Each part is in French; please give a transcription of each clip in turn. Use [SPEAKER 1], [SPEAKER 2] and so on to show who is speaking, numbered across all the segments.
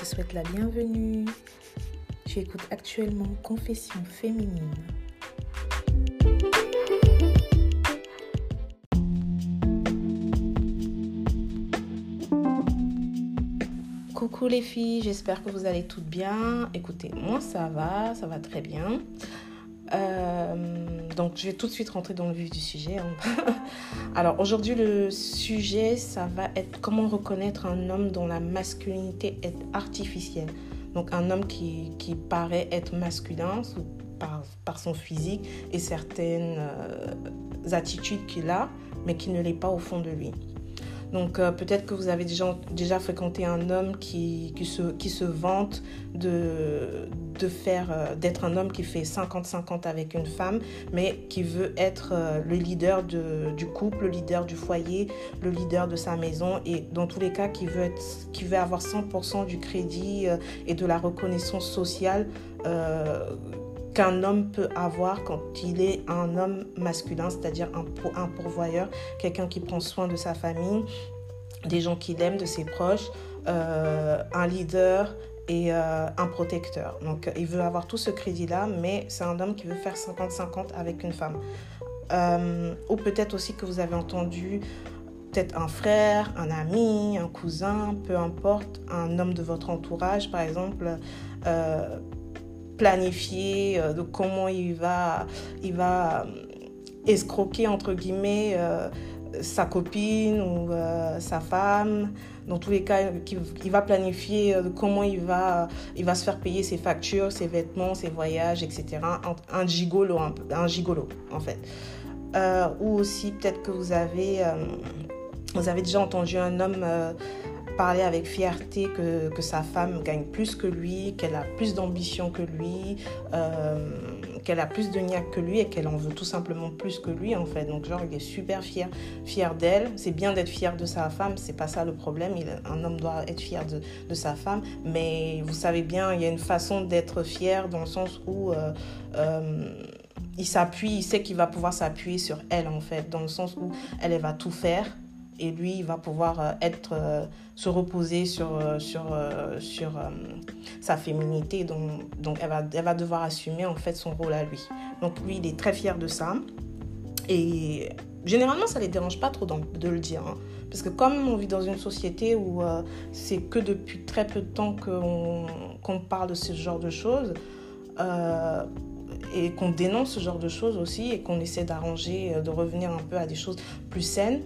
[SPEAKER 1] te souhaite la bienvenue. Tu écoutes actuellement Confession féminine. Coucou les filles, j'espère que vous allez toutes bien. Écoutez, moi ça va, ça va très bien. Euh, donc je vais tout de suite rentrer dans le vif du sujet. hein. Alors aujourd'hui le sujet ça va être comment reconnaître un homme dont la masculinité est artificielle. Donc un homme qui, qui paraît être masculin par, son physique et certaines euh, attitudes qu'il a, mais qui ne l'est pas au fond de lui. Donc euh, peut-être que vous avez déjà, fréquenté un homme qui, qui, se, qui se vante de faire, euh, d'être un homme qui fait 50-50 avec une femme, mais qui veut être euh, le leader de, du couple, le leader du foyer, le leader de sa maison, et dans tous les cas, qui veut, qui veut avoir 100% du crédit euh, et de la reconnaissance sociale qu'un homme peut avoir quand il est un homme masculin, c'est-à-dire un, pour- un pourvoyeur, quelqu'un qui prend soin de sa famille, des gens qu'il aime, de ses proches, un leader euh, un protecteur. Donc il veut avoir tout ce crédit-là, mais c'est un homme qui veut faire 50-50 avec une femme. Euh, ou peut-être aussi que vous avez entendu peut-être un frère, un ami, un cousin, peu importe, un homme de votre entourage, par exemple, euh, planifier de comment il va, il va escroquer, entre guillemets, sa copine ou euh, sa femme. Dans tous les cas, il va planifier euh, comment il va, il va se faire payer ses factures, ses vêtements, ses voyages, etc. Un, gigolo, un, gigolo, en fait. Euh, ou aussi, peut-être que vous avez, vous avez déjà entendu un homme parler avec fierté que, que sa femme gagne plus que lui, qu'elle a plus d'ambition que lui, qu'elle a plus de niaque que lui et qu'elle en veut tout simplement plus que lui en fait. Donc genre il est super fier, fier d'elle. C'est bien d'être fier de sa femme, c'est pas ça le problème. Un homme doit être fier de, de sa femme, mais vous savez bien, il y a une façon d'être fier dans le sens où euh, euh, il s'appuie, il sait qu'il va pouvoir s'appuyer sur elle en fait, dans le sens où elle va tout faire et lui il va pouvoir euh, être euh, se reposer sur euh, sur sur sa féminité donc donc elle va elle va devoir assumer en fait son rôle à lui donc lui il est très fier de ça et généralement ça les dérange pas trop de le dire hein. parce que comme on vit dans une société où c'est que depuis très peu de temps qu'on parle de ce genre de choses et qu'on dénonce ce genre de choses aussi et qu'on essaie d'arranger, de revenir un peu à des choses plus saines.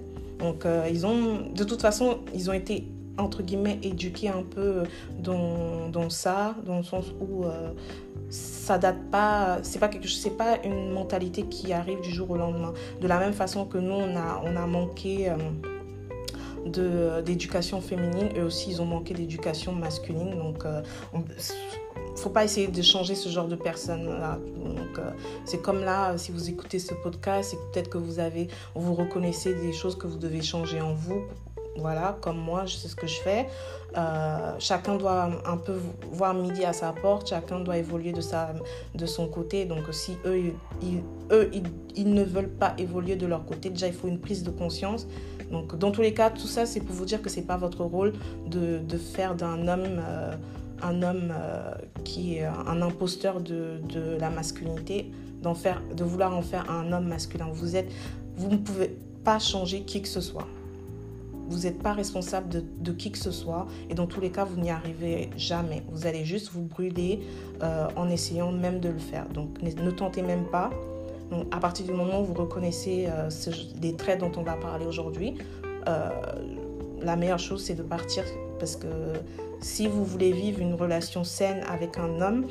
[SPEAKER 1] Donc euh, ils ont, de toute façon, ils ont été entre guillemets éduqués un peu dans, ça, dans le sens où euh, ça date pas, c'est pas quelque chose, c'est pas une mentalité qui arrive du jour au lendemain. De la même façon que nous on a, manqué. euh, d'éducation féminine eux aussi ils ont manqué d'éducation masculine donc euh, faut pas essayer de changer ce genre de personnes là donc euh, c'est comme là euh, si vous écoutez ce podcast c'est peut-être que vous avez vous reconnaissez des choses que vous devez changer en vous. Voilà comme moi je sais ce que je fais. Euh, chacun doit un peu voir midi à sa porte chacun doit évoluer de sa de son côté. Donc si eux ils, eux ils, ne veulent pas évoluer de leur côté déjà il faut une prise de conscience. Donc dans tous les cas tout ça c'est pour vous dire que c'est pas votre rôle de, faire d'un homme un homme euh, qui est un imposteur de, de la masculinité, faire, de vouloir en faire un homme masculin. Vous, êtes, vous ne pouvez pas changer qui que ce soit. Vous n'êtes pas responsable de, de qui que ce soit et dans tous les cas, vous n'y arrivez jamais. Vous allez juste vous brûler euh, en essayant même de le faire. Donc ne, tentez même pas. Donc, à partir du moment où vous reconnaissez euh, les traits dont on va parler aujourd'hui, euh, la meilleure chose c'est de partir parce que si vous voulez vivre une relation saine avec un homme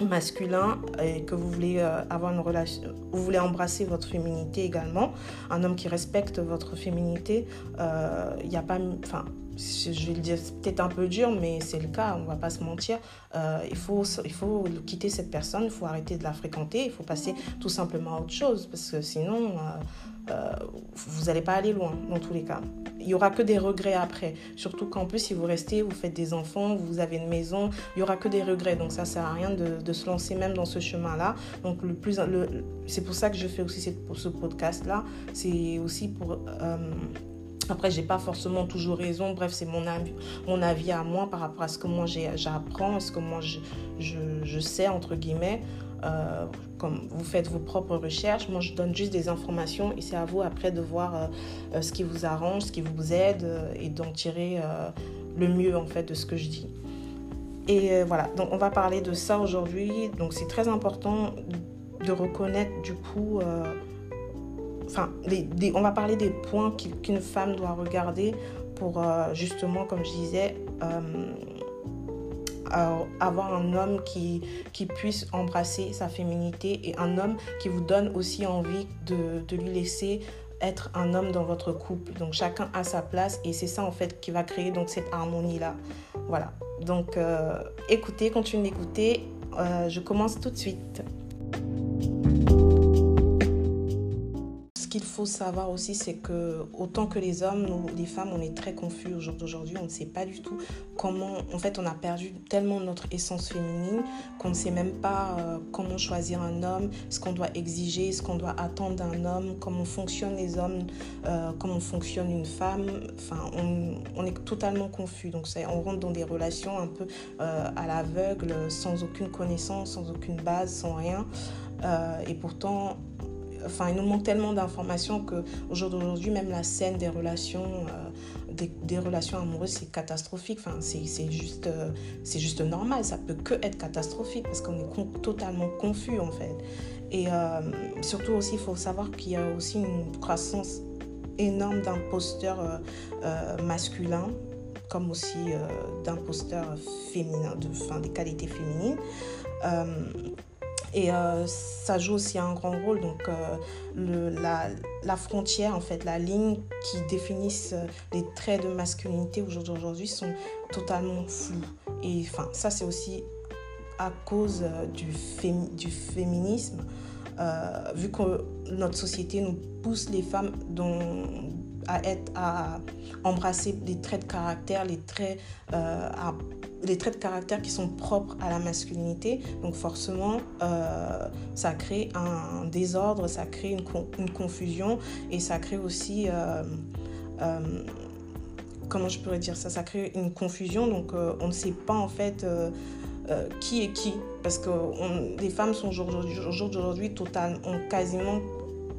[SPEAKER 1] masculin et que vous voulez euh, avoir une relation, vous voulez embrasser votre féminité également, un homme qui respecte votre féminité, euh, il n'y a pas, enfin, je vais le dire, c'est peut-être un peu dur, mais c'est le cas, on va pas se mentir. Euh, il, faut, il faut quitter cette personne, il faut arrêter de la fréquenter, il faut passer tout simplement à autre chose, parce que sinon, vous n'allez pas aller loin, dans tous les cas. Il y aura que des regrets après. Surtout qu'en plus, si vous restez, vous faites des enfants, vous avez une maison, il y aura que des regrets. Donc ça sert à rien de, se lancer même dans ce chemin-là. Donc le plus, c'est pour ça que je fais aussi ce podcast-là. C'est aussi pour euh, Après, j'ai pas forcément toujours raison. Bref, c'est mon avis, à moi par rapport à ce que moi j'apprends, ce que moi je sais, entre guillemets. Euh, comme vous faites vos propres recherches, moi je donne juste des informations et c'est à vous après de voir euh, euh, ce qui vous arrange, ce qui vous aide et d'en tirer le mieux en fait de ce que je dis. Et voilà, donc on va parler de ça aujourd'hui. Donc c'est très important de reconnaître du coup enfin, on va parler des points qu'une femme doit regarder pour justement, comme je disais, avoir un homme qui, qui puisse embrasser sa féminité et un homme qui vous donne aussi envie de, de lui laisser être un homme dans votre couple. Donc chacun a sa place et c'est ça en fait qui va créer donc cette harmonie là. Voilà. Donc euh, écoutez, continuez d'écouter. je commence tout de suite. Qu'il faut savoir aussi, c'est que autant que les hommes, nous, les femmes, on est très confus au jour d'aujourd'hui. On ne sait pas du tout comment. En fait, on a perdu tellement notre essence féminine qu'on ne sait même pas euh, comment choisir un homme, ce qu'on doit exiger, ce qu'on doit attendre d'un homme, comment fonctionnent les hommes, euh, comment fonctionne une femme. Enfin, on, est totalement confus. Donc, on rentre dans des relations un peu euh, à l'aveugle, sans aucune connaissance, sans aucune base, sans rien. et pourtant, enfin, il nous manque tellement d'informations qu'au jour d'aujourd'hui, même la scène des relations, euh, des, relations amoureuses, c'est catastrophique. Enfin, c'est juste, euh, c'est juste normal. Ça peut que être catastrophique parce qu'on est totalement confus en fait. Et euh, surtout aussi, il faut savoir qu'il y a aussi une croissance énorme d'imposteurs masculins comme aussi d'imposteurs féminins, de, enfin, des qualités féminines. Et euh, ça joue aussi un grand rôle. Donc, euh, le, la, la, frontière, en fait, la ligne qui définissent euh, les traits de masculinité aujourd'hui sont totalement floues. Et enfin, ça, c'est aussi à cause du, du féminisme. vu que notre société nous pousse les femmes dont, à, être, à embrasser les traits de caractère, les traits, à les traits de caractère qui sont propres à la masculinité. Donc forcément, euh, ça crée un désordre, ça crée une, une confusion et ça crée aussi... Euh, euh, comment je pourrais dire ça? Ça crée une confusion, donc on ne sait pas en fait qui est qui. Parce que les femmes sont aujourd'hui totalement, ont quasiment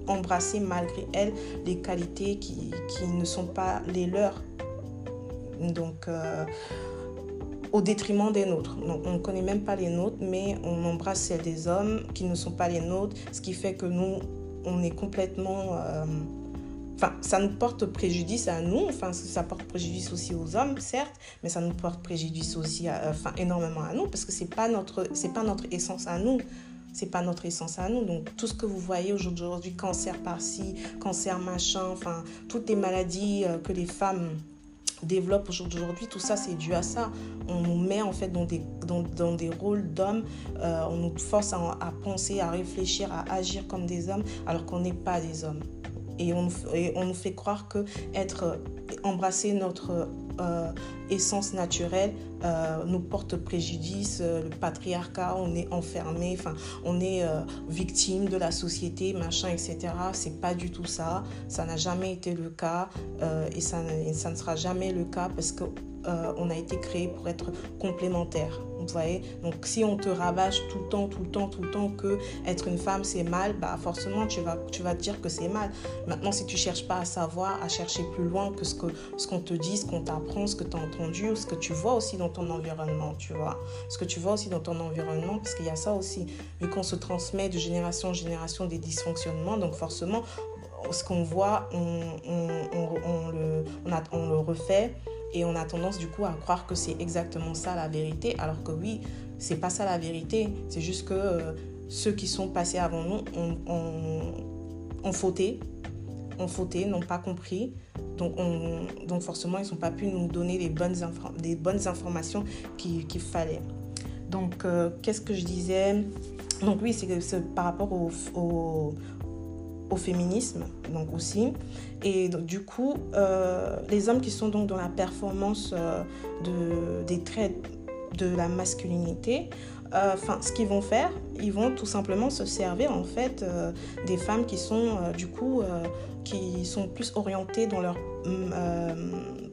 [SPEAKER 1] embrassé malgré elles les qualités qui, qui ne sont pas les leurs. Donc au détriment des nôtres. Donc, on ne connaît même pas les nôtres, mais on embrasse celles des hommes qui ne sont pas les nôtres, ce qui fait que nous, on est complètement... Euh, enfin, ça nous porte préjudice à nous, enfin, ça porte préjudice aussi aux hommes, certes, mais ça nous porte préjudice aussi enfin, énormément à nous, parce que ce n'est pas, notre, pas notre essence à nous c'est pas notre essence à nous. Donc tout ce que vous voyez aujourd'hui, cancer par-ci, cancer machin, enfin toutes les maladies euh, que les femmes développe aujourd'hui, tout ça c'est dû à ça. On nous met en fait dans des, dans, dans des rôles d'hommes, euh, on nous force à, à, penser, à réfléchir, à agir comme des hommes alors qu'on n'est pas des hommes. Et on, et on nous fait croire que être embrasser notre euh, essence naturelle euh, nous porte préjudice, euh, le patriarcat, on est enfermé, enfin, on est victime de la société, machin, etc. C'est pas du tout ça. Ça n'a jamais été le cas et ça, ça, ne sera jamais le cas parce que on a été créé pour être complémentaire. Vous voyez Donc si on te rabâche tout le temps, tout le temps, tout le temps que être une femme c'est mal, bah forcément tu vas, tu vas te dire que c'est mal. Maintenant si tu cherches pas à savoir, à chercher plus loin que ce qu'on ce qu'on te dit, ce qu'on t'apprend, ce que tu as entendu, ou ce que tu vois aussi dans ton environnement, tu vois. Ce que tu vois aussi dans ton environnement, parce qu'il y a ça aussi. Vu qu'on se transmet de génération en génération des dysfonctionnements, donc forcément ce qu'on voit, on, on le refait et on a tendance du coup à croire que c'est exactement ça la vérité, alors que oui, c'est pas ça la vérité. C'est juste que euh, ceux qui sont passés avant nous ont, fauté, ont fauté, n'ont pas compris. Donc, on, donc forcément, ils n'ont pas pu nous donner les bonnes, des bonnes informations qu'il fallait. Donc, euh, qu'est-ce que je disais? Donc oui, c'est par rapport au, au, au féminisme, donc aussi. Et du coup, euh, les hommes qui sont donc dans la performance euh, de, des traits de la masculinité, enfin, ce qu'ils vont faire, ils vont tout simplement se servir en fait des femmes qui sont du coup qui sont plus orientés dans leur euh,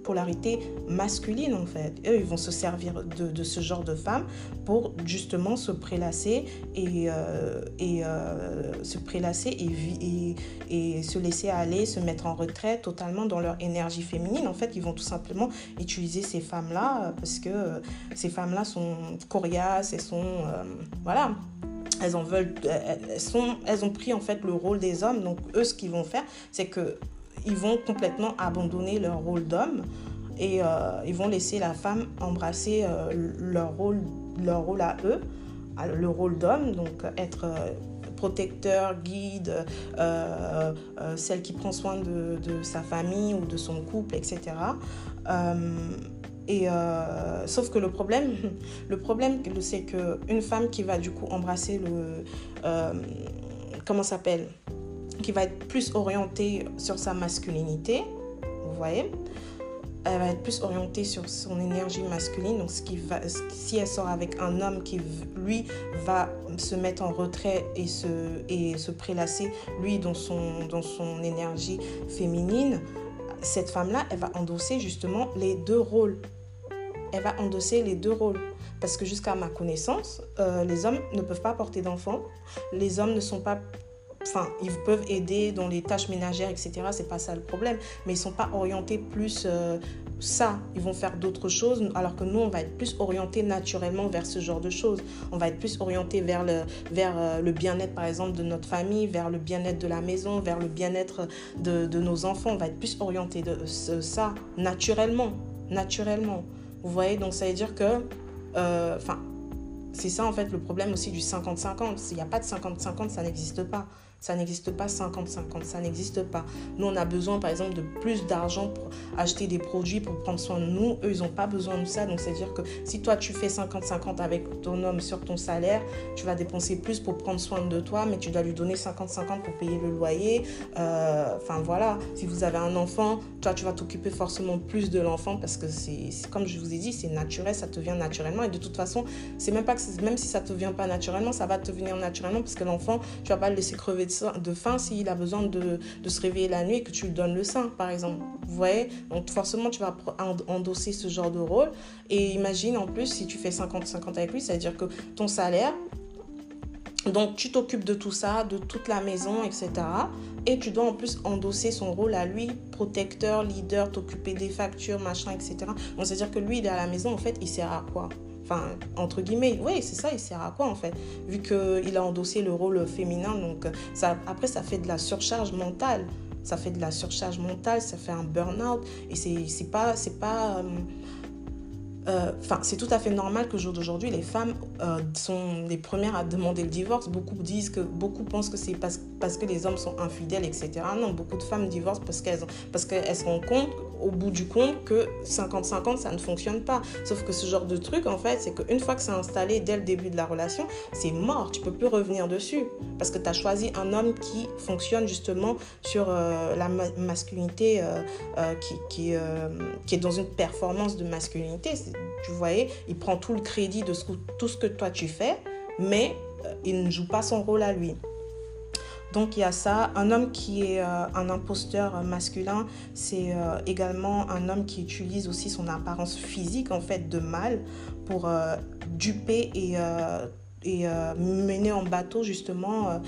[SPEAKER 1] polarité masculine en fait. Eux, ils vont se servir de, ce genre de femmes pour justement se prélasser et, euh, euh, se prélasser et, se laisser aller, se mettre en retrait totalement dans leur énergie féminine. En fait, ils vont tout simplement utiliser ces femmes-là parce que ces femmes-là sont coriaces et sont... voilà elles en veulent, elles, sont, elles ont pris en fait le rôle des hommes. Donc eux, ce qu'ils vont faire, c'est que ils vont complètement abandonner leur rôle d'homme et euh, ils vont laisser la femme embrasser euh, leur rôle, leur rôle à eux, le rôle d'homme, donc être euh, protecteur, guide, celle qui prend soin de, de, sa famille ou de son couple, etc. Et sauf que le problème, le problème, c'est qu'une femme qui va du coup embrasser le, comment s'appelle, qui va être plus orientée sur sa masculinité, vous voyez, elle va être plus orientée sur son énergie masculine. Donc, ce qui va, si elle sort avec un homme qui, lui, va se mettre en retrait et se, et se prélasser, lui, dans son, dans son énergie féminine, cette femme-là, elle va endosser justement les deux rôles. Elle va endosser les deux rôles. Parce que jusqu'à ma connaissance, euh, les hommes ne peuvent pas porter d'enfants. Les hommes ne sont pas enfin, ils peuvent aider dans les tâches ménagères, etc. C'est pas ça le problème. Mais ils sont pas orientés plus euh, ça. Ils vont faire d'autres choses, alors que nous, on va être plus orientés naturellement vers ce genre de choses. On va être plus orientés vers le, vers euh, le bien-être, par exemple, de notre famille, vers le bien-être de la maison, vers le bien-être de, de, nos enfants. On va être plus orientés de ça naturellement, naturellement. Vous voyez, donc ça veut dire que, euh, enfin, c'est ça en fait le problème aussi du 50-50. S'il n'y a pas de 50-50, ça n'existe pas. Ça n'existe pas 50-50, ça n'existe pas. Nous, on a besoin, par exemple, de plus d'argent pour acheter des produits, pour prendre soin de nous. Eux, ils n'ont pas besoin de ça. Donc, c'est-à-dire que si toi, tu fais 50-50 avec ton homme sur ton salaire, tu vas dépenser plus pour prendre soin de toi, mais tu dois lui donner 50-50 pour payer le loyer. Euh, enfin, voilà. Si vous avez un enfant, toi, tu vas t'occuper forcément plus de l'enfant parce que c'est, comme je vous ai dit, c'est naturel, ça te vient naturellement. Et de toute façon, c'est même pas que même si ça te vient pas naturellement, ça va te venir naturellement parce que l'enfant, tu vas pas le laisser crever de faim s'il a besoin de, de, se réveiller la nuit que tu lui donnes le sein, par exemple. Vous voyez? Donc forcément, tu vas endosser ce genre de rôle. Et imagine en plus, si tu fais 50-50 avec lui, c'est-à-dire que ton salaire, donc tu t'occupes de tout ça, de toute la maison, etc. Et tu dois en plus endosser son rôle à lui, protecteur, leader, t'occuper des factures, machin, etc. Donc c'est-à-dire que lui, il est à la maison, en fait, il sert à quoi? Enfin, entre guillemets, oui, c'est ça, il sert à quoi en fait? Vu qu'il a endossé le rôle féminin, donc ça, après, ça fait de la surcharge mentale. Ça fait de la surcharge mentale, ça fait un burn-out. Et c'est pas. C'est pas euh, euh, tout à fait normal que jour d'aujourd'hui, les femmes euh, sont les premières à demander le divorce. Beaucoup disent que, beaucoup pensent que c'est parce, parce que les hommes sont infidèles, etc. Non, beaucoup de femmes divorcent parce qu'elles parce qu'elles se rendent compte au bout du compte que 50-50, ça ne fonctionne pas. Sauf que ce genre de truc, en fait, c'est qu'une fois que c'est installé dès le début de la relation, c'est mort. Tu peux plus revenir dessus. Parce que tu as choisi un homme qui fonctionne justement sur euh, la masculinité, euh, qui, qui, est dans une performance de masculinité. Tu voyais, il prend tout le crédit de tout ce que toi tu fais, mais il ne joue pas son rôle à lui. Donc il y a ça. Un homme qui est euh, un imposteur masculin, c'est euh, également un homme qui utilise aussi son apparence physique en fait de mâle pour euh, duper et et mener en bateau justement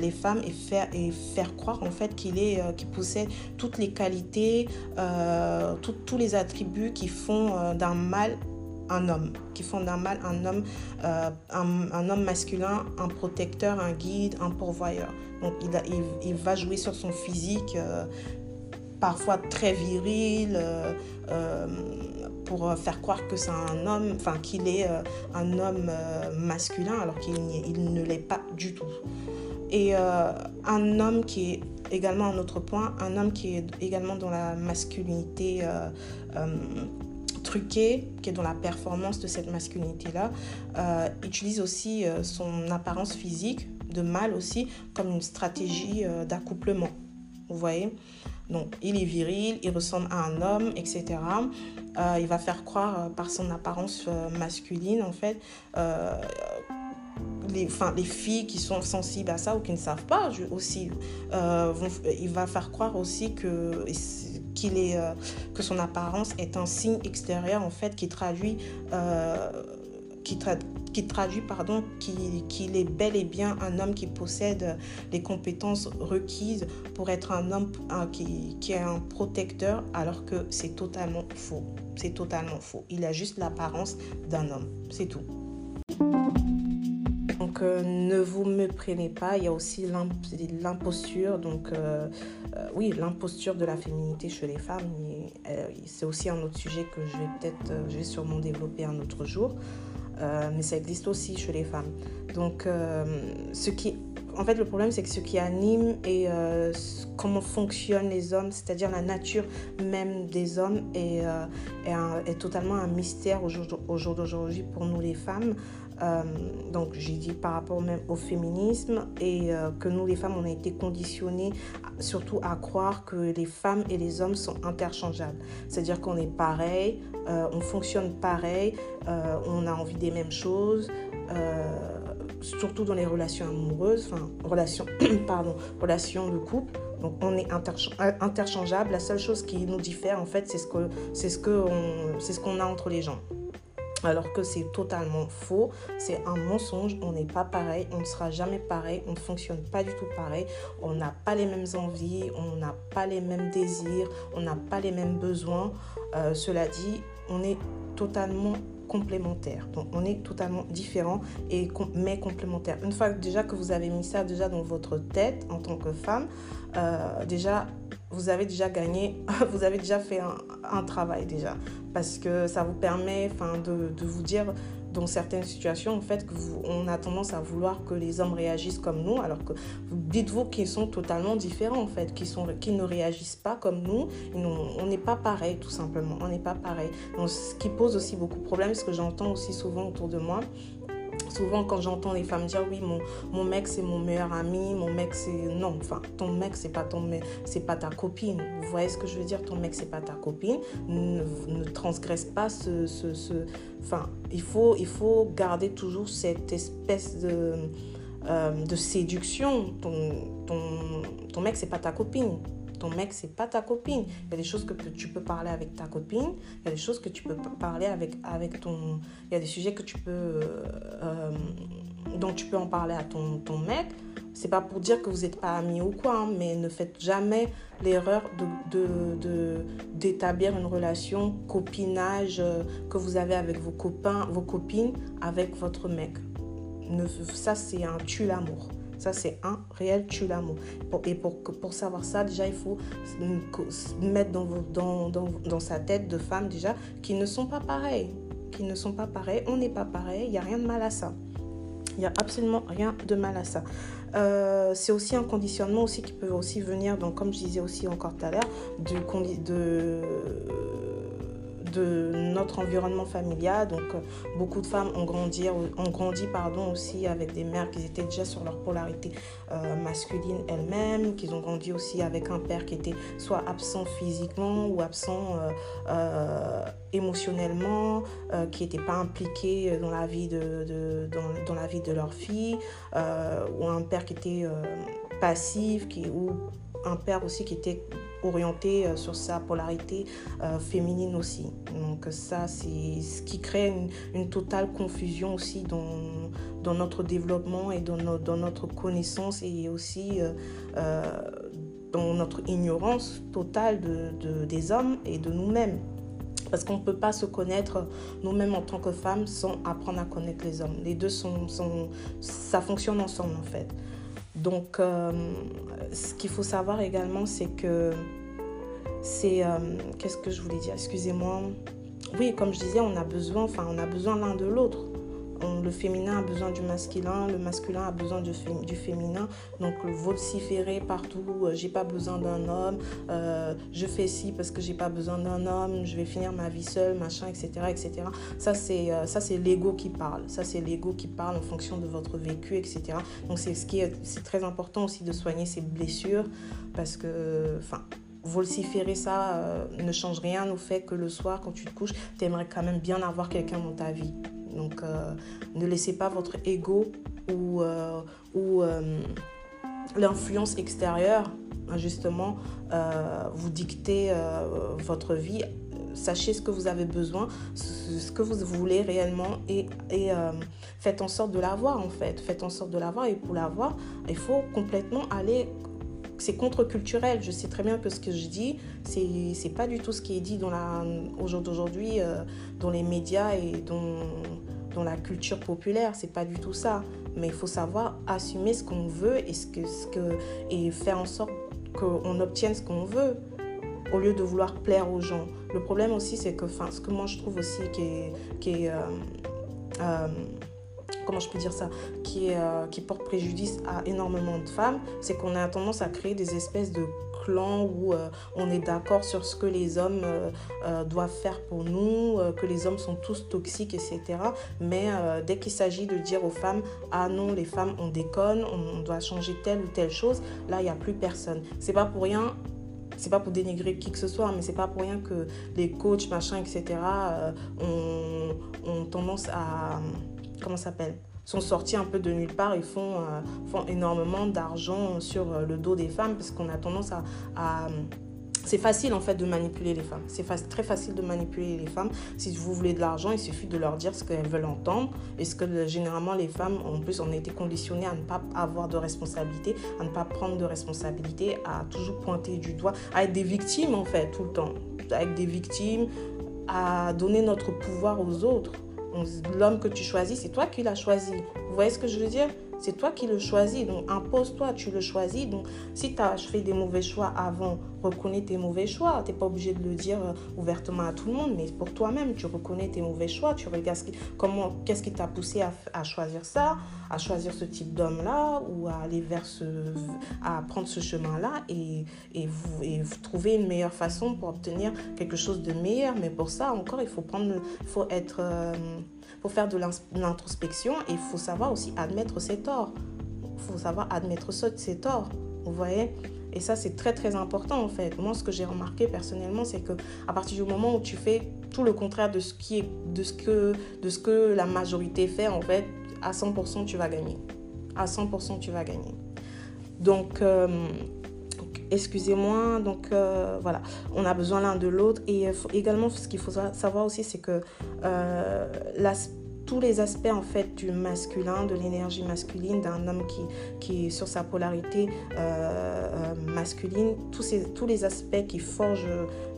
[SPEAKER 1] les femmes et faire, et faire croire en fait qu'il est qu'il possède toutes les qualités, tous les attributs qui font d'un mâle un homme, qui font d'un mal un homme, euh, un, homme masculin, un protecteur, un guide, un pourvoyeur. Donc il, il, va jouer sur son physique, euh, parfois très viril, euh, pour faire croire que c'est un homme, enfin qu'il est un homme masculin alors qu'il il ne l'est pas du tout. Et un homme qui est également un autre point, un homme qui est également dans la masculinité truqué, qui est dans la performance de cette masculinité-là, euh, utilise aussi euh, son apparence physique, de mâle aussi, comme une stratégie euh, d'accouplement. Vous voyez? Donc, il est viril, il ressemble à un homme, etc. il va faire croire par son apparence masculine, en fait, les, filles qui sont sensibles à ça ou qui ne savent pas aussi, euh, il va faire croire aussi que, euh, son apparence est un signe extérieur en fait qui traduit, euh, qui, qui traduit pardon, qu'il est bel et bien un homme qui possède les compétences requises pour être un homme qui, qui est un protecteur alors que c'est totalement faux. C'est totalement faux. Il a juste l'apparence d'un homme. C'est tout. Donc euh, ne vous méprenez pas, il y a aussi l'imposture, donc euh, euh, oui, l'imposture de la féminité chez les femmes, c'est aussi un autre sujet que je vais peut-être, je vais sûrement développer un autre jour, mais ça existe aussi chez les femmes. Donc ce qui en fait, le problème, c'est que ce qui anime et comment fonctionnent les hommes, c'est-à-dire la nature même des hommes, est, totalement un mystère au jour d'aujourd'hui pour nous les femmes. Euh, donc j'ai dit par rapport même au féminisme et euh, que nous les femmes on a été conditionnées surtout à croire que les femmes et les hommes sont interchangeables. C'est-à-dire qu'on est pareil, euh, on fonctionne pareil, on a envie des mêmes choses surtout dans les relations amoureuses, enfin relations, pardon, relations de couple. Donc on est interchangeable. La seule chose qui nous diffère en fait, c'est ce ce ce qu'on a entre les gens alors que c'est totalement faux, c'est un mensonge, on n'est pas pareil, on ne sera jamais pareil, on ne fonctionne pas du tout pareil, on n'a pas les mêmes envies, on n'a pas les mêmes désirs, on n'a pas les mêmes besoins. Euh, cela dit, on est totalement complémentaire. Donc on est totalement différent et mais complémentaire. Une fois déjà que vous avez mis ça déjà dans votre tête en tant que femme, euh, déjà vous avez déjà gagné, vous avez déjà fait un, travail déjà. Parce que ça vous permet enfin, de, vous dire dans certaines situations, en fait, on a tendance à vouloir que les hommes réagissent comme nous, alors que dites-vous qu'ils sont totalement différents, en fait, qu'ils qui ne réagissent pas comme nous. on n'est pas pareil, tout simplement. On n'est pas pareil. Donc, ce qui pose aussi beaucoup de problèmes, ce que j'entends aussi souvent autour de moi, Souvent, quand j'entends les femmes dire oui, mon, mon mec c'est mon meilleur ami, mon mec c'est. Non, enfin, ton mec c'est pas, ton c'est pas ta copine. Vous voyez ce que je veux dire? Ton mec c'est pas ta copine. Ne, ne transgresse pas ce. ce. Enfin, il faut, il faut garder toujours cette espèce de. Euh, de séduction. Ton, ton, ton mec, c'est pas ta copine ton mec, c'est pas ta copine. Il y a des choses que tu peux parler avec ta copine, il y a des choses que tu peux parler avec, avec ton... Il y a des sujets que tu peux... Euh, dont tu peux en parler à ton, ton mec. C'est pas pour dire que vous n'êtes pas amis ou quoi, hein, mais ne faites jamais l'erreur de, de, d'établir une relation copinage euh, que vous avez avec vos copains, vos copines, avec votre mec. Ne, ça, c'est un tue l'amour. Ça, c'est un réel tue l'amour. Et pour, pour savoir ça, déjà, il faut mettre dans, dans, dans, dans sa tête de femme, déjà, qui ne sont pas pareils. Qui ne sont pas pareils. On n'est pas pareil. Il n'y a rien de mal à ça. Il n'y a absolument rien de mal à ça. Euh, c'est aussi un conditionnement aussi qui peut aussi venir, donc comme je disais aussi encore tout à l'heure, de, de de notre environnement familial. Donc, euh, beaucoup de femmes ont grandi, ont grandi pardon, aussi avec des mères qui étaient déjà sur leur polarité euh, masculine elles-mêmes, qui ont grandi aussi avec un père qui était soit absent physiquement ou absent euh, émotionnellement, qui n'était pas impliqué dans la vie de, dans, dans, la vie de leur fille, ou un père qui était passif, qui, ou un père aussi qui était orienté euh, sur sa polarité euh, féminine aussi. Donc ça, c'est ce qui crée une, totale confusion aussi dans, dans notre développement et dans, dans notre connaissance et aussi euh, dans notre ignorance totale de, des hommes et de nous-mêmes. Parce qu'on ne peut pas se connaître nous-mêmes en tant que femmes sans apprendre à connaître les hommes. Les deux sont, sont ça fonctionne ensemble en fait. Donc, euh, ce qu'il faut savoir également, c'est que c'est... Euh, qu'est-ce que je voulais dire? Excusez-moi. Oui, comme je disais, on a besoin, enfin, on a besoin l'un de l'autre le féminin a besoin du masculin, le masculin a besoin du, féminin. Donc vociférer partout, euh, j'ai pas besoin d'un homme, euh, je fais ci parce que j'ai pas besoin d'un homme, je vais finir ma vie seule, machin, etc. etc. Ça, c'est euh, ça c'est l'ego qui parle. Ça, c'est l'ego qui parle en fonction de votre vécu, etc. Donc c'est ce qui est, très important aussi de soigner ces blessures parce que, enfin, vociférer ça ne change rien au fait que le soir, quand tu te couches, tu aimerais quand même bien avoir quelqu'un dans ta vie Donc, ne laissez pas votre ego ou, ou l'influence extérieure justement vous dicter votre vie sachez ce que vous avez besoin, ce que vous voulez réellement et, euh, faites en sorte de l'avoir en fait. Faites en sorte de l'avoir et pour l'avoir, il faut complètement aller c'est contre-culturel. Je sais très bien que ce que je dis, c'est pas du tout ce qui est dit euh, dans les médias et dans dans la culture populaire. C'est pas du tout ça. Mais il faut savoir assumer ce qu'on veut et ce que ce que et faire en sorte qu'on obtienne ce qu'on veut au lieu de vouloir plaire aux gens. Le problème aussi, c'est que, enfin, ce que moi je trouve aussi qui est, qui est euh, euh, comment je peux dire ça, qui, euh, qui porte préjudice à énormément de femmes, c'est qu'on a tendance à créer des espèces de clans où on est d'accord sur ce que les hommes doivent faire pour nous, que les hommes sont tous toxiques, etc. Mais dès qu'il s'agit de dire aux femmes, ah non, les femmes, on déconne, on doit changer telle ou telle chose, là, il n'y a plus personne. C'est pas pour rien, c'est pas pour dénigrer qui que ce soit, mais c'est pas pour rien que les coachs, machin, etc., euh, ont, tendance à. Comment s'appelle? Sont sortis un peu de nulle part et font, euh, font énormément d'argent sur euh, le dos des femmes parce qu'on a tendance à c'est facile en fait de manipuler les femmes. C'est très facile de manipuler les femmes. Si vous voulez de l'argent, il suffit de leur dire ce qu'elles veulent entendre. Et ce que généralement les femmes, en plus, on a été conditionnées à ne pas avoir de responsabilité, à ne pas prendre de responsabilité, à toujours pointer du doigt, à être des victimes en fait tout le temps. À être des victimes, à donner notre pouvoir aux autres. L'homme que tu choisis, c'est toi qui l'as choisi. Vous voyez ce que je veux dire? C'est toi qui le choisis. Donc, impose-toi, tu le choisis. Donc, si tu as fait des mauvais choix avant, reconnais tes mauvais choix. Tu n'es pas obligé de le dire euh, ouvertement à tout le monde, mais pour toi-même, tu reconnais tes mauvais choix. Tu regardes comment, qu'est-ce qui t'a poussé à, choisir ça, à choisir ce type d'homme-là, ou à aller vers ce, à prendre ce chemin-là et, trouver une meilleure façon pour obtenir quelque chose de meilleur. Mais pour ça, encore, il faut prendre, faut être. Euh, faut faire de l'introspection et il faut savoir aussi admettre ses torts. Il faut savoir admettre ses torts. Vous voyez Et ça, c'est très, très important en fait. Moi, ce que j'ai remarqué personnellement, c'est que à partir du moment où tu fais tout le contraire de ce, qui est, de ce, que, de ce que la majorité fait, en fait, à 100%, tu vas gagner. À 100%, tu vas gagner. Donc, euh, excusez-moi. Donc euh, voilà, on a besoin l'un de l'autre. Et également, ce qu'il faut savoir aussi, c'est que euh, tous les aspects en fait du masculin, de l'énergie masculine, d'un homme qui, est sur sa polarité euh, masculine, tous, les aspects qui forgent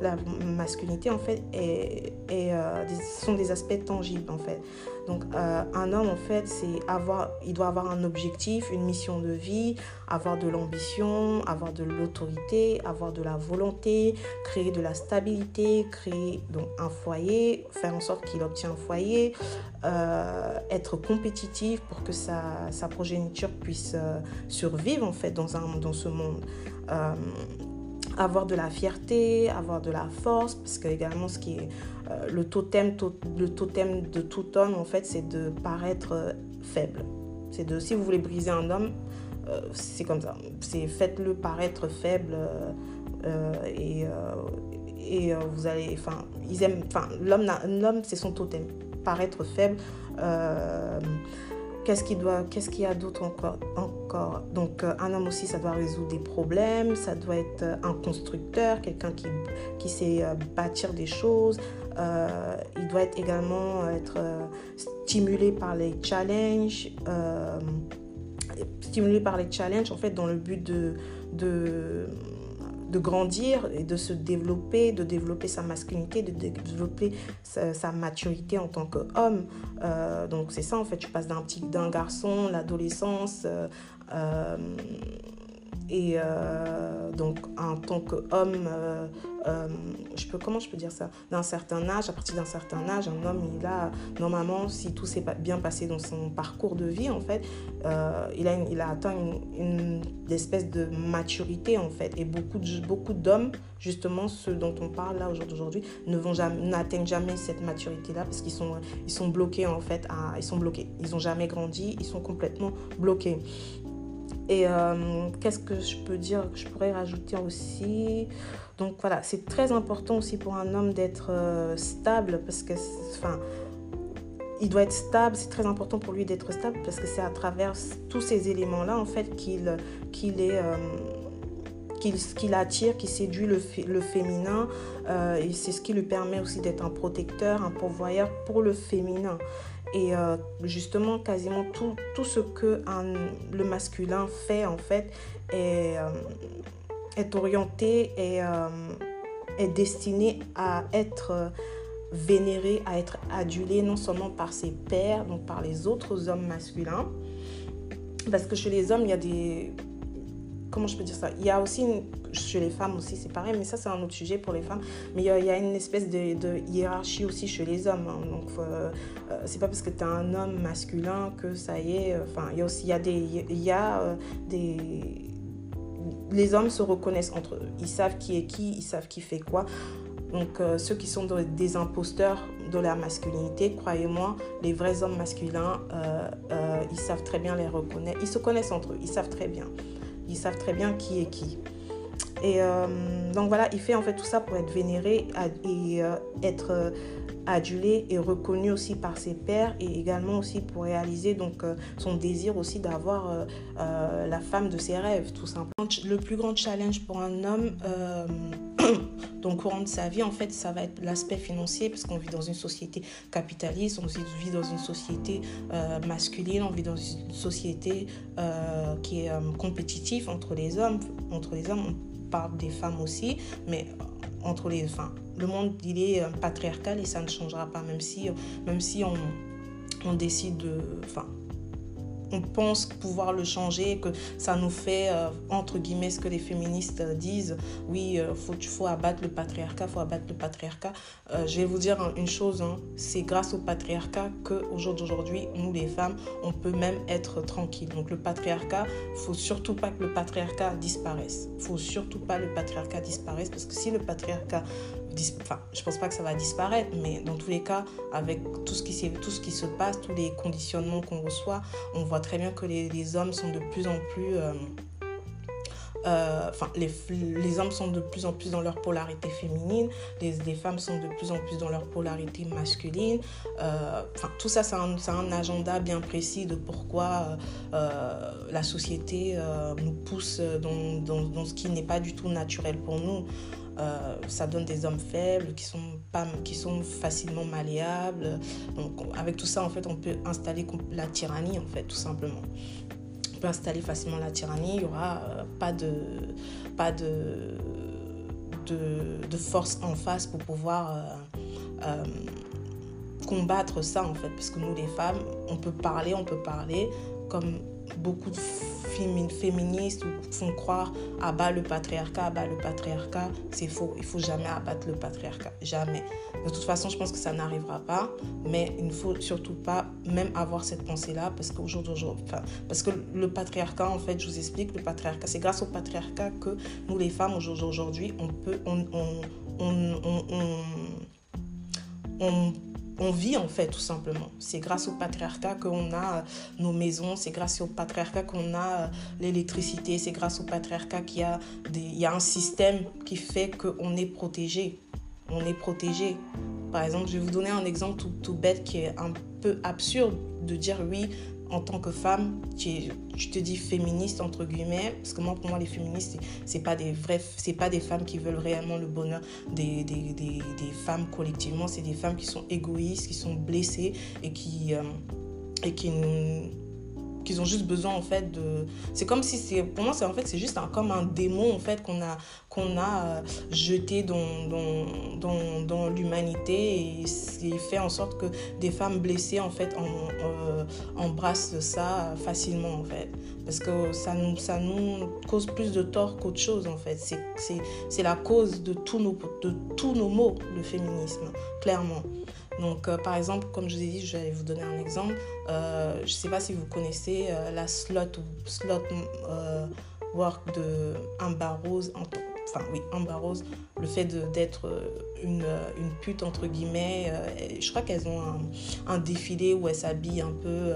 [SPEAKER 1] la masculinité en fait et sont des aspects tangibles en fait. Donc euh, un homme en fait c'est avoir, il doit avoir un objectif, une mission de vie, avoir de l'ambition, avoir de l'autorité, avoir de la volonté, créer de la stabilité, créer donc un foyer, faire en sorte qu'il obtient un foyer, euh, être compétitif pour que sa, sa progéniture puisse euh, survivre en fait dans, un, dans ce monde. Avoir de la fierté, avoir de la force, parce que également ce qui est euh, le totem, le totem de tout homme en fait, c'est de paraître euh, faible. C'est de si vous voulez briser un homme, euh, c'est comme ça. C'est faites-le paraître faible et et vous allez, enfin, ils aiment, enfin, l'homme, l'homme c'est son totem, paraître faible. Qu'est-ce qu'il doit, qu'est-ce qu'il y a d'autre encore, encore? Donc un homme aussi, ça doit résoudre des problèmes, ça doit être un constructeur, quelqu'un qui, qui sait bâtir des choses. Il doit être également être stimulé par les challenges, stimulé par les challenges en fait dans le but de, de de grandir et de se développer, de développer sa masculinité, de développer sa, maturité en tant qu'homme. Euh, donc c'est ça en fait, tu passes d'un petit d'un garçon, l'adolescence, euh, euh, et euh, donc, en tant qu'homme, euh, euh, je peux, comment je peux dire ça? D'un certain âge, à partir d'un certain âge, un homme, il a, normalement, si tout s'est bien passé dans son parcours de vie, en fait, il, a, il a atteint une, espèce de maturité, en fait. Et beaucoup, beaucoup d'hommes, justement, ceux dont on parle là aujourd'hui, ne jamais, n'atteignent jamais cette maturité-là parce qu'ils sont, ils sont bloqués, en fait. Ils sont bloqués. Ils n'ont jamais grandi, ils sont complètement bloqués. Et euh, qu'est-ce que je peux dire que je pourrais rajouter aussi? Donc voilà, c'est très important aussi pour un homme d'être euh, stable parce que, enfin, il doit être stable, c'est très important pour lui d'être stable parce que c'est à travers tous ces éléments-là en fait qu'il qu'il est euh, qu'il attire, qui séduit le, le féminin et c'est ce qui lui permet aussi d'être un protecteur, un pourvoyeur pour le féminin. Et euh, justement, quasiment tout, ce que le masculin fait en fait est, est orienté et est destiné à être vénéré, à être adulé non seulement par ses pères, donc par les autres hommes masculins, parce que chez les hommes, il y a des... Comment je peux dire ça? Il y a aussi, chez les femmes aussi, c'est pareil, mais ça c'est un autre sujet pour les femmes, mais il y a, une espèce de, hiérarchie aussi chez les hommes. Hein. donc euh, euh, c'est pas parce que tu es un homme masculin que ça y est, euh, enfin il y a aussi, des... Il y a, des les hommes se reconnaissent entre eux. Ils savent qui est qui, ils savent qui fait quoi. Donc euh, ceux qui sont des imposteurs de la masculinité, croyez-moi, les vrais hommes masculins, euh, euh, ils savent très bien les reconnaître. Ils se connaissent entre eux, ils savent très bien. Ils savent très bien qui est qui. Et donc voilà, il fait en fait tout ça pour être vénéré et être adulé et reconnu aussi par ses pairs et également aussi pour réaliser donc son désir aussi d'avoir la femme de ses rêves tout simplement. Le plus grand challenge pour un homme donc, courant de sa vie, en fait, ça va être l'aspect financier, parce qu'on vit dans une société capitaliste, on vit dans une société euh, masculine, on vit dans une société euh, qui est euh, compétitive entre les hommes. Entre les hommes, on parle des femmes aussi, mais entre les, enfin, le monde, il est patriarcal et ça ne changera pas, même si, même si on, on décide de, enfin, on pense pouvoir le changer, que ça nous fait, euh, entre guillemets, ce que les féministes euh, disent, oui, il euh, faut, faut abattre le patriarcat, faut abattre le patriarcat. je vais vous dire une chose, hein, c'est grâce au patriarcat qu'au jour d'aujourd'hui, nous les femmes, on peut même être tranquille. Donc le patriarcat, faut surtout pas que le patriarcat disparaisse. faut surtout pas que le patriarcat disparaisse, parce que si le patriarcat enfin, je pense pas que ça va disparaître, mais dans tous les cas, avec tout ce qui, tout ce qui se passe, tous les conditionnements qu'on reçoit, on voit très bien que les, hommes sont de plus en plus... Euh, euh, les, hommes sont de plus en plus dans leur polarité féminine, les, femmes sont de plus en plus dans leur polarité masculine. Euh, tout ça, c'est un, un, agenda bien précis de pourquoi la société nous pousse dans ce qui n'est pas du tout naturel pour nous. Euh, ça donne des hommes faibles qui sont, pas, qui sont facilement malléables. Donc, avec tout ça, en fait, on peut installer la tyrannie, en fait, tout simplement. On peut installer facilement la tyrannie. Il n'y aura euh, pas de, pas de, de, force en face pour pouvoir euh, combattre ça, en fait. Parce que nous, les femmes, on peut parler, on peut parler comme beaucoup de féministes font croire abat le patriarcat, abat le patriarcat. C'est faux. Il faut jamais abattre le patriarcat. Jamais. De toute façon, je pense que ça n'arrivera pas. Mais il ne faut surtout pas même avoir cette pensée-là parce qu'aujourd'hui, enfin, parce que le patriarcat, en fait, je vous explique, le patriarcat, c'est grâce au patriarcat que nous, les femmes, aujourd'hui, on peut, on vit en fait tout simplement. C'est grâce au patriarcat qu'on a euh, nos maisons, c'est grâce au patriarcat qu'on a euh, l'électricité, c'est grâce au patriarcat qu'il y, a y a un système qui fait qu'on est protégé. On est protégé. Par exemple, je vais vous donner un exemple tout bête qui est un peu absurde de dire oui, en tant que femme, tu, te dis féministe entre guillemets, parce que moi pour moi les féministes c'est pas des pas des femmes qui veulent réellement le bonheur des, femmes collectivement, c'est des femmes qui sont égoïstes, qui sont blessées et qui euh, et qui qu'ils ont juste besoin en fait de c'est comme si c'est pour moi c'est en fait c'est juste comme un démon en fait qu'on a qu'on a euh, jeté dans dans, dans, l'humanité et c'est fait en sorte que des femmes blessées en fait euh, embrassent ça facilement en fait. Parce que ça nous ça nous cause plus de tort qu'autre chose en fait. C'est c'est la cause de tous nos de tous nos maux le féminisme clairement donc, euh, par exemple, comme je vous ai dit, je vais vous donner un exemple. Euh, je ne sais pas si vous connaissez euh, la slot, slot work de Amber Rose. Enfin, oui, Amber Rose. Le fait d'être une, pute, entre guillemets. je crois qu'elles ont un, défilé où elles s'habillent un peu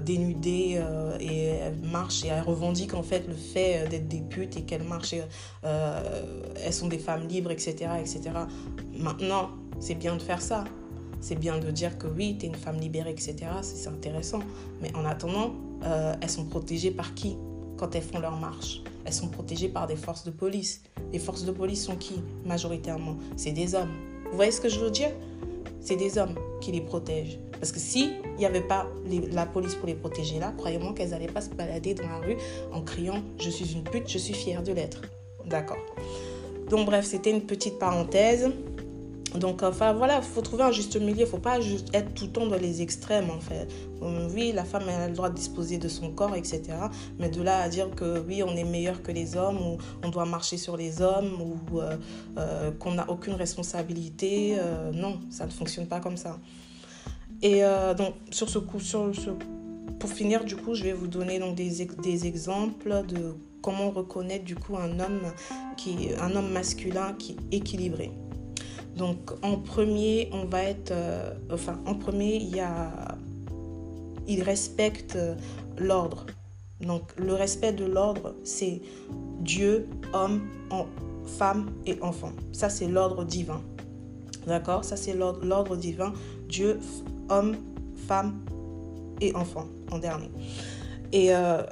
[SPEAKER 1] dénudées et elles marchent et elles revendiquent en fait le fait d'être des putes et qu'elles marchent. elles sont des femmes libres, etc. etc. Maintenant, c'est bien de faire ça c'est bien de dire que oui, tu es une femme libérée, etc. C'est intéressant. Mais en attendant, euh, elles sont protégées par qui quand elles font leur marche? Elles sont protégées par des forces de police. Les forces de police sont qui majoritairement? C'est des hommes. Vous voyez ce que je veux dire? C'est des hommes qui les protègent. Parce que s'il n'y avait pas la police pour les protéger là, croyez-moi qu'elles n'allaient pas se balader dans la rue en criant Je suis une pute, je suis fière de l'être. D'accord. Donc bref, c'était une petite parenthèse. Donc, enfin, voilà, il faut trouver un juste milieu. Il ne faut pas être tout le temps dans les extrêmes, en fait. Oui, la femme a le droit de disposer de son corps, etc. Mais de là à dire que oui, on est meilleur que les hommes, ou on doit marcher sur les hommes, ou euh, euh, qu'on n'a aucune responsabilité, euh, non, ça ne fonctionne pas comme ça. Et donc, sur ce coup, pour finir, du coup, je vais vous donner donc des, des exemples de comment reconnaître du coup un homme qui un homme masculin qui est équilibré. Donc en premier, on va être euh, enfin en premier, il y euh, l'ordre. Donc le respect de l'ordre, c'est Dieu, homme, femme et enfant. Ça c'est l'ordre divin. D'accord? Ça c'est l'ordre divin. Dieu, homme, femme et enfant en dernier. Et euh,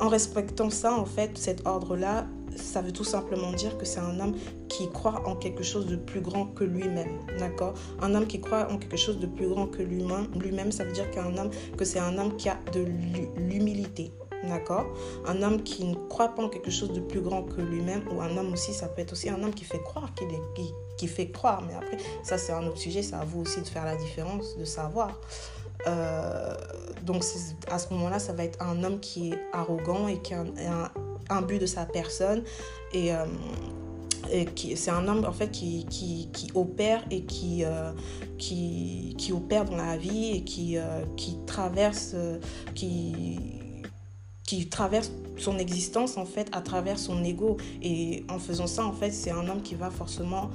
[SPEAKER 1] en respectant ça, en fait, cet ordre-là, ça veut tout simplement dire que c'est un homme qui croit en quelque chose de plus grand que lui-même, d'accord? Un homme qui croit en quelque chose de plus grand que lui-même, ça veut dire qu'un homme, que c'est un homme qui a de l'humilité, d'accord? Un homme qui ne croit pas en quelque chose de plus grand que lui-même, ou un homme aussi, ça peut être aussi un homme qui fait croire est, qui, fait croire, mais après, ça c'est un autre sujet, c'est à vous aussi de faire la différence, de savoir. Euh, donc à ce moment-là, ça va être un homme qui est arrogant et qui a un, but de sa personne. Et, euh, c'est un homme en fait qui, qui, qui opère et qui, euh, qui, qui, opère dans la vie et qui, qui traverse, qui, qui traverse son existence en fait à travers son ego et en faisant ça en fait c'est un homme qui va forcément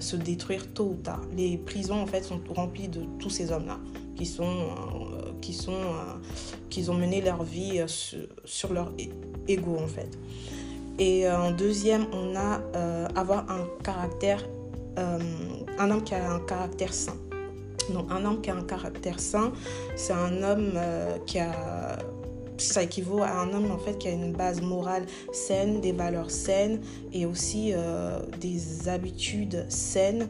[SPEAKER 1] se détruire tôt ou tard les prisons en fait sont remplies de tous ces hommes là qui sont, euh, qui sont, euh, ont mené leur vie euh, sur, leur ego en fait. Et en deuxième, on a avoir un caractère, un homme qui a un caractère sain. Donc un homme qui a un caractère sain, c'est un homme qui a ça équivaut à un homme en fait qui a une base morale saine, des valeurs saines et aussi des habitudes saines,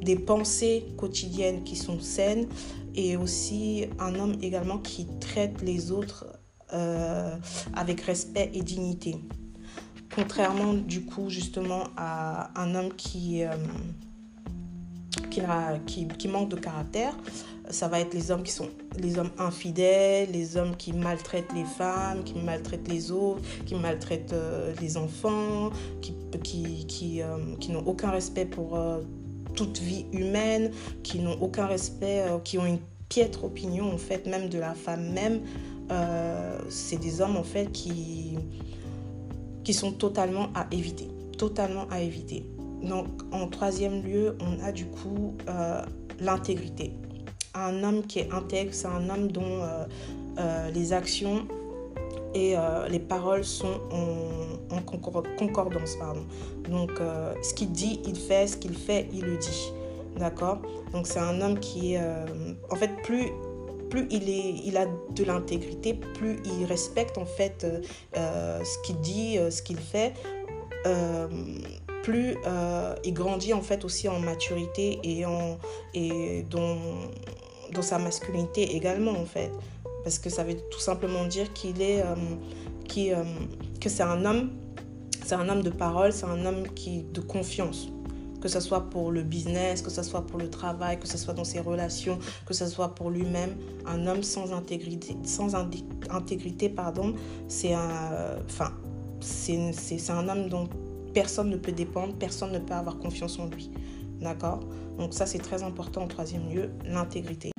[SPEAKER 1] des pensées quotidiennes qui sont saines et aussi un homme également qui traite les autres euh, avec respect et dignité. Contrairement du coup justement à un homme qui, euh, qui, qui, manque de caractère, ça va être les hommes qui sont les hommes infidèles, les hommes qui maltraitent les femmes, qui maltraitent les autres, qui maltraitent euh, les enfants, qui, qui, qui, qui n'ont aucun respect pour toute vie humaine, qui n'ont aucun respect, qui ont une piètre opinion en fait même de la femme même. Euh, c'est des hommes en fait qui, qui sont totalement à éviter, totalement à éviter. Donc en troisième lieu, on a du coup euh, l'intégrité. Un homme qui est intègre, c'est un homme dont les actions et les paroles sont en, concordance. Pardon. Donc, euh, ce qu'il dit, il fait, ce qu'il fait, il le dit. D'accord? Donc, c'est un homme qui est. Euh, en fait, plus, plus il, a de l'intégrité, plus il respecte, en fait, euh, ce qu'il dit, ce qu'il fait. plus il grandit en fait aussi en maturité et, en, dans, sa masculinité également en fait parce que ça veut tout simplement dire qu'il est que c'est un homme c'est un homme de parole, c'est un homme qui de confiance. Que ce soit pour le business, que ce soit pour le travail, que ce soit dans ses relations, que ce soit pour lui-même. Un homme sans intégrité, sans intégrité pardon, c'est un, enfin, c'est, c'est un homme dont personne ne peut dépendre, personne ne peut avoir confiance en lui. D'accord? Donc ça, c'est très important en troisième lieu, l'intégrité.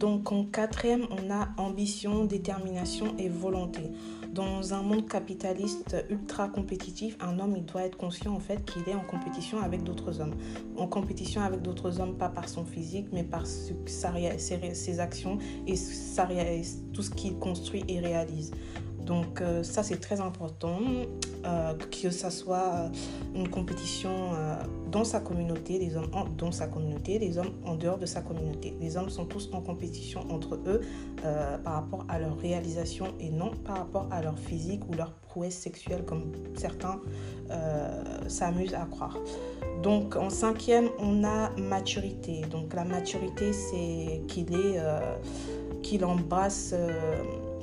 [SPEAKER 1] Donc en quatrième, on a ambition, détermination et volonté. Dans un monde capitaliste ultra compétitif, un homme il doit être conscient en fait qu'il est en compétition avec d'autres hommes. En compétition avec d'autres hommes pas par son physique mais par ses, actions et tout ce qu'il construit et réalise. Donc euh, ça c'est très important euh, que ça soit une compétition dans sa communauté, les hommes dans sa communauté, les hommes en dehors de sa communauté. Les hommes sont tous en compétition entre eux par rapport à leur réalisation et non par rapport à leur physique ou leur prouesse sexuelle comme certains s'amusent à croire. Donc en cinquième, on a maturité. Donc la maturité, c'est qu'il est, qu'il embrasse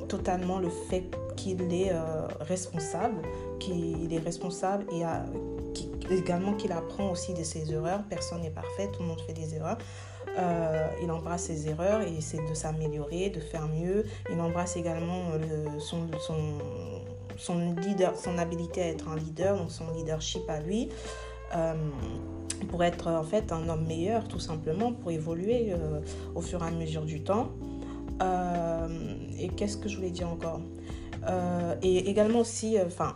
[SPEAKER 1] totalement le fait qu'il est euh, responsable, qu'il est responsable et également qu'il apprend aussi de ses erreurs. Personne n'est parfait, tout le monde fait des erreurs. Euh, il embrasse ses erreurs et essaie de s'améliorer, de faire mieux. Il embrasse également son, son, leader, son habilité à être un leader, donc son leadership à lui. Euh, pour être en fait un homme meilleur tout simplement, pour évoluer au fur et à mesure du temps. Et qu'est-ce que je voulais dire encore euh, et également aussi, euh, enfin,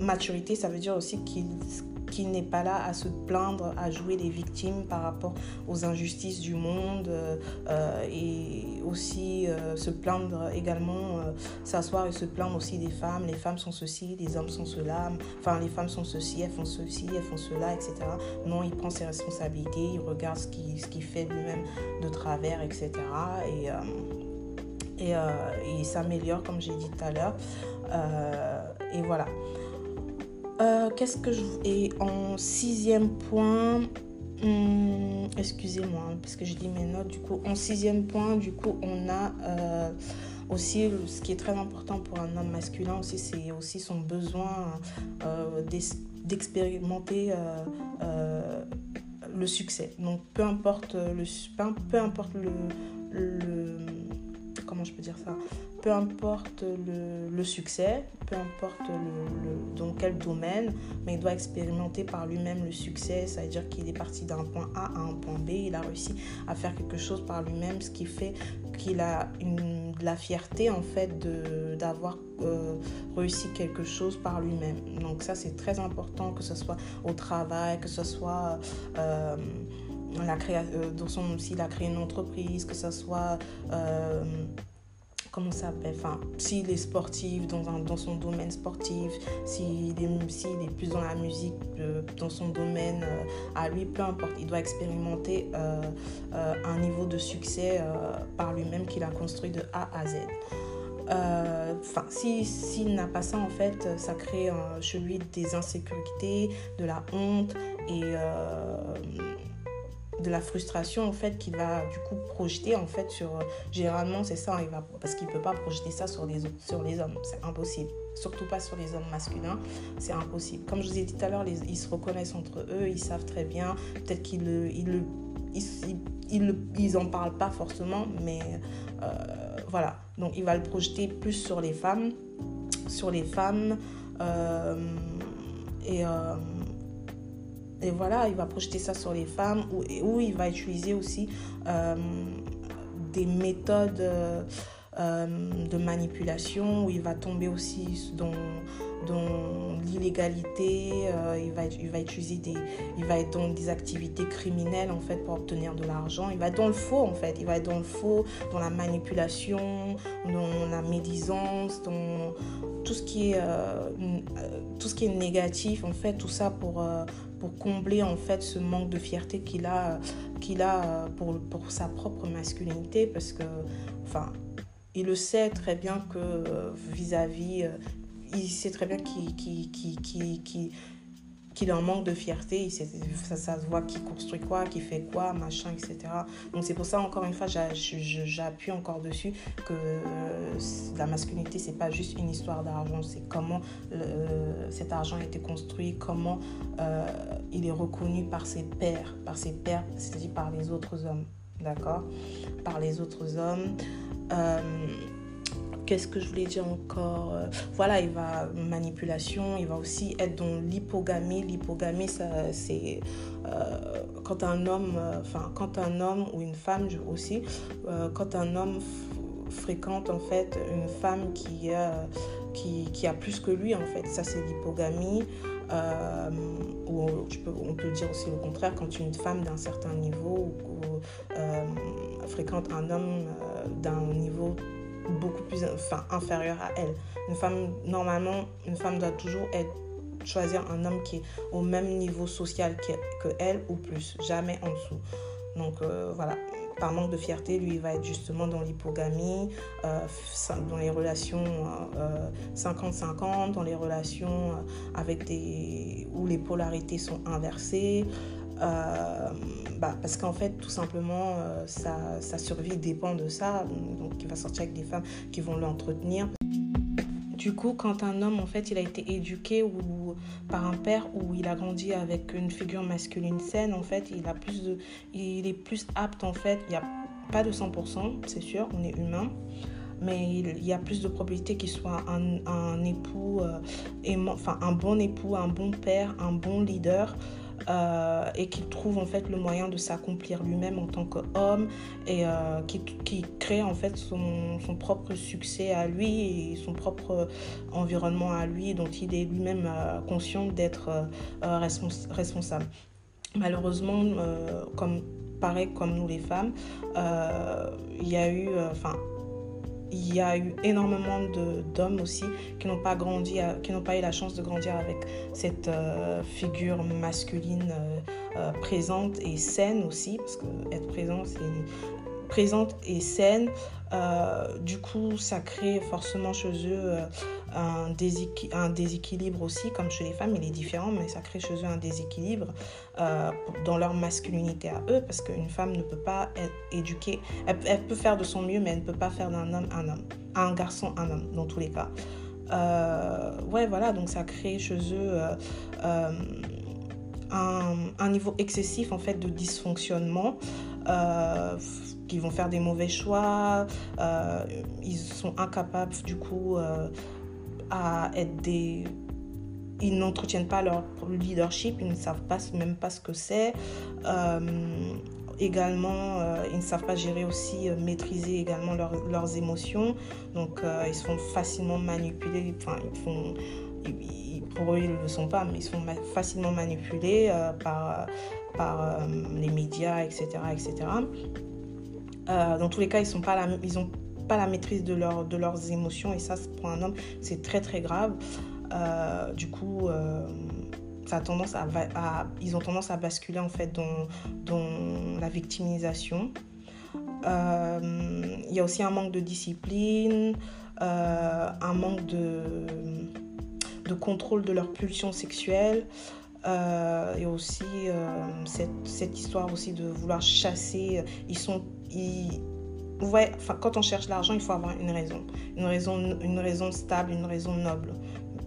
[SPEAKER 1] maturité, ça veut dire aussi qu'il n'est pas là à se plaindre, à jouer les victimes par rapport aux injustices du monde euh, et aussi se plaindre également, s'asseoir et se plaindre aussi des femmes. Les femmes sont ceci, les hommes sont cela, enfin les femmes sont ceci, elles font ceci, elles font cela, etc. Non, il prend ses responsabilités, il regarde ce qu'il fait lui-même de travers, etc. Et et, euh, il s'améliore, comme j'ai dit tout à l'heure. Euh, et voilà. Euh, qu'est-ce que je. Et en sixième point, hmm, excusez-moi, hein, parce que j'ai dit mes notes, du coup, en sixième point, du coup, on a aussi ce qui est très important pour un homme masculin aussi, c'est aussi son besoin d'expérimenter le succès. Donc, peu importe le, peu importe le comment je peux dire ça Peu importe le, succès, peu importe dans quel domaine, mais il doit expérimenter par lui-même le succès. Ça veut dire qu'il est parti d'un point A à un point B. Il a réussi à faire quelque chose par lui-même, ce qui fait qu'il a de la fierté en fait d'avoir euh, réussi quelque chose par lui-même. Donc ça c'est très important que ce soit au travail, que ce soit euh, la euh, dans son, s'il a créé une entreprise, que ce soit comment ça s'appelle, enfin, s'il est sportif dans, dans son domaine sportif, s'il est, est plus dans la musique, euh, dans son domaine, à lui, peu importe, il doit expérimenter un niveau de succès par lui-même qu'il a construit de A à Z. Enfin, s'il n'a pas ça, en fait, ça crée chez lui des insécurités, de la honte et de la frustration en fait qu'il va du coup projeter en fait sur généralement c'est ça il va parce qu'il peut pas projeter ça sur les sur les hommes. C'est impossible. Surtout pas sur les hommes masculins. C'est impossible. Comme je vous ai dit tout à l'heure ils se reconnaissent entre eux ils savent très bien. Peut-être qu'ils le ils ils, ils, en parlent pas forcément mais euh, voilà. Donc il va le projeter plus sur les femmes sur les femmes euh, et euh, et voilà, il va projeter ça sur les femmes ou, il va utiliser aussi euh, des méthodes euh, de manipulation, où il va tomber aussi dans, dans l'illégalité, euh, il, va, il va utiliser des... Il va être dans des activités criminelles en fait pour obtenir de l'argent. Il va être dans le faux en fait, il va être dans le faux, dans la manipulation, dans la médisance, dans tout ce qui est, tout ce qui est négatif en fait, tout ça pour pour combler en fait ce manque de fierté qu'il a, qu'il a pour, pour sa propre masculinité parce que, enfin, il le sait très bien que vis-à-vis, euh, il sait très bien qu'il qui qu'il en manque de fierté, ça, se voit qui construit quoi, qui fait quoi, machin, etc. Donc c'est pour ça, encore une fois, j'appuie encore dessus que la masculinité, c'est pas juste une histoire d'argent, c'est comment cet argent a été construit, comment euh, il est reconnu par ses pairs, par ses pairs, c'est-à-dire par les autres hommes, d'accord? Par les autres hommes. Euh, Qu'est-ce que je voulais dire encore euh, Voilà, il va manipulation, il va aussi être dans l'hypogamie. L'hypogamie, c'est euh, quand un homme, euh, enfin quand un homme ou une femme aussi, quand un homme fréquente en fait une femme qui, qui, qui, a plus que lui en fait. Ça c'est l'hypogamie. ou on peut dire aussi le contraire quand une femme d'un certain niveau fréquente un homme d'un niveau beaucoup plus enfin, inférieur à elle. Une femme, normalement, une femme doit toujours choisir un homme qui est au même niveau social que elle ou plus, jamais en dessous. Donc euh, voilà, par manque de fierté, lui, il va être justement dans l'hypogamie, euh, dans les relations 50-50, euh, dans les relations avec des où les polarités sont inversées. Bah, parce qu'en fait, tout simplement, sa, sa, survie dépend de ça. Donc, il va sortir avec des femmes qui vont l'entretenir. Du coup, quand un homme, en fait, il a été éduqué ou par un père ou il a grandi avec une figure masculine saine, en fait, il a plus il est plus apte, en fait. Il n'y a pas de 100%, c'est sûr, on est humain mais il y a plus de probabilité qu'il soit un, un époux, euh, enfin un bon époux, un bon père, un bon leader, euh, et qu'il trouve en fait le moyen de s'accomplir lui-même en tant qu'homme et euh, qui, crée en fait son, propre succès à lui son propre environnement à lui dont il est lui-même euh, conscient d'être responsable. Malheureusement, comme pareil comme nous les femmes, il y a eu, enfin il y a eu énormément d'hommes aussi qui n'ont pas grandi, qui n'ont pas eu la chance de grandir avec cette euh, figure masculine euh, euh, présente et saine aussi, parce que être présent, c'est présente et saine. Du coup, ça crée forcément chez eux euh, un, déséquilibre aussi, comme chez les femmes, il est différent, mais ça crée chez eux un déséquilibre euh, dans leur masculinité à eux, parce qu'une femme ne peut pas être éduquée, elle, peut faire de son mieux, mais elle ne peut pas faire d'un homme un homme, un garçon un homme, dans tous les cas. ouais, voilà, donc ça crée chez eux un, un, niveau excessif en fait de dysfonctionnement ils vont faire des mauvais choix, euh, ils sont incapables du coup euh, à être des... Ils n'entretiennent pas leur leadership, ils ne savent pas, même pas ce que c'est. Euh, également, ils ne savent pas gérer aussi, maîtriser également leurs émotions. Donc, ils se font facilement manipuler. Enfin, ils font, pour eux, ils ne le sont pas, mais ils sont facilement manipulés par, par les médias, etc. etc. Euh, dans tous les cas, ils n'ont pas, la, pas la maîtrise de, leur, de leurs émotions et ça, pour un homme, c'est très très grave. Euh, du coup, euh, ça a tendance à, ils ont tendance à basculer en fait dans, dans la victimisation. Il y a aussi un manque de discipline, un manque de, de contrôle de leur pulsion sexuelle. et aussi cette, cette, histoire aussi de vouloir chasser. Ils sont ouais, quand on cherche l'argent, il faut avoir une raison. Une raison, une raison stable, une raison noble.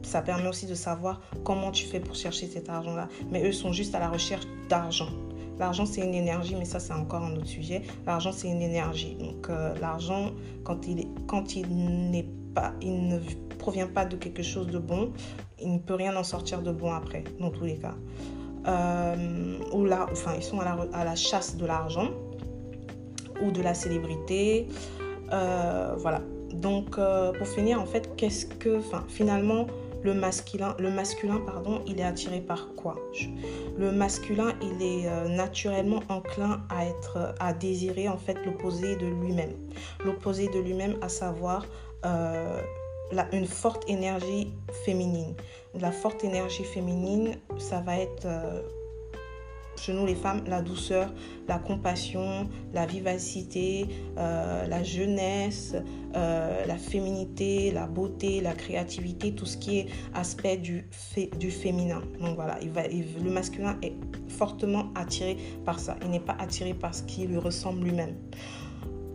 [SPEAKER 1] Ça permet aussi de savoir comment tu fais pour chercher cet argent-là. Mais eux sont juste à la recherche d'argent. L'argent, c'est une énergie, mais ça, c'est encore un autre sujet. L'argent, c'est une énergie. Donc, euh, l'argent, quand il, quand il n'est pas, il ne provient pas de quelque chose de bon, il ne peut rien en sortir de bon après, dans tous les cas. Euh, ou là, enfin, ils sont à la, à la chasse de l'argent ou de la célébrité. Euh, voilà. Donc, euh, pour finir, en fait, qu'est-ce que, finalement, le masculin, le masculin, pardon, il est attiré par quoi? Le masculin, il est euh, naturellement enclin à être, à désirer en fait l'opposé de lui-même. L'opposé de lui-même, à savoir la, une forte énergie féminine. La forte énergie féminine, ça va être chez nous les femmes, la douceur, la compassion, la vivacité, euh, la jeunesse, euh, la féminité, la beauté, la créativité, tout ce qui est aspect du, du féminin. Donc voilà, le masculin est fortement attiré par ça. Il n'est pas attiré par ce qui lui ressemble lui-même.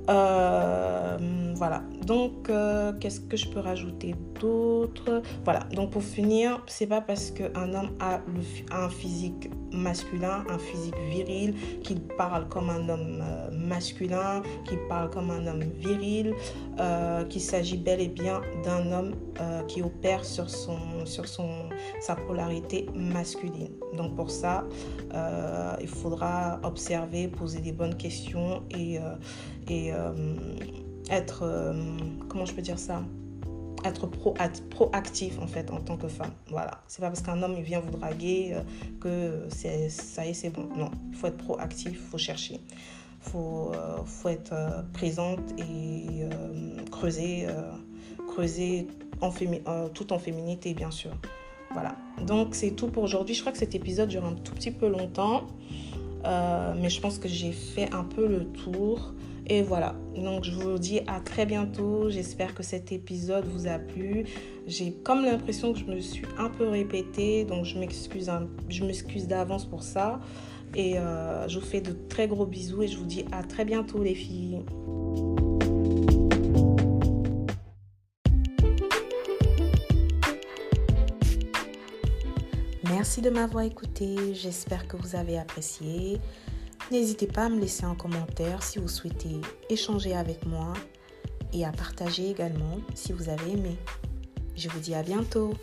[SPEAKER 1] Euh, voilà. Donc, qu'est-ce que je peux rajouter d'autre? Voilà. Donc, pour finir, c'est pas parce qu'un homme a, un physique masculin, un physique viril, qu'il parle comme un homme euh, masculin, qu'il parle comme un homme viril, qu'il s'agit bel et bien d'un homme qui opère sur, son, sur son, sa polarité masculine. Donc, pour ça, il faudra observer, poser des bonnes questions et et euh, être, euh, comment je peux dire ça? Être pro, proactif en fait en tant que femme. Voilà. C'est pas parce qu'un homme il vient vous draguer euh, que ça y est, c'est bon. Non, il faut être proactif, il faut chercher. faut, faut être présente et creuser, creuser en tout en féminité, bien sûr. Voilà. Donc, c'est tout pour aujourd'hui. Je crois que cet épisode dure un tout petit peu longtemps. mais je pense que j'ai fait un peu le tour. Et voilà, donc je vous dis à très bientôt. J'espère que cet épisode vous a plu. J'ai comme l'impression que je me suis un peu répétée, donc je m'excuse, d'avance pour ça. Et euh, je vous fais de très gros bisous et je vous dis à très bientôt les filles. Merci de m'avoir écouté. J'espère que vous avez apprécié. N'hésitez pas à me laisser un commentaire si vous souhaitez échanger avec moi et à partager également si vous avez aimé. Je vous dis à bientôt.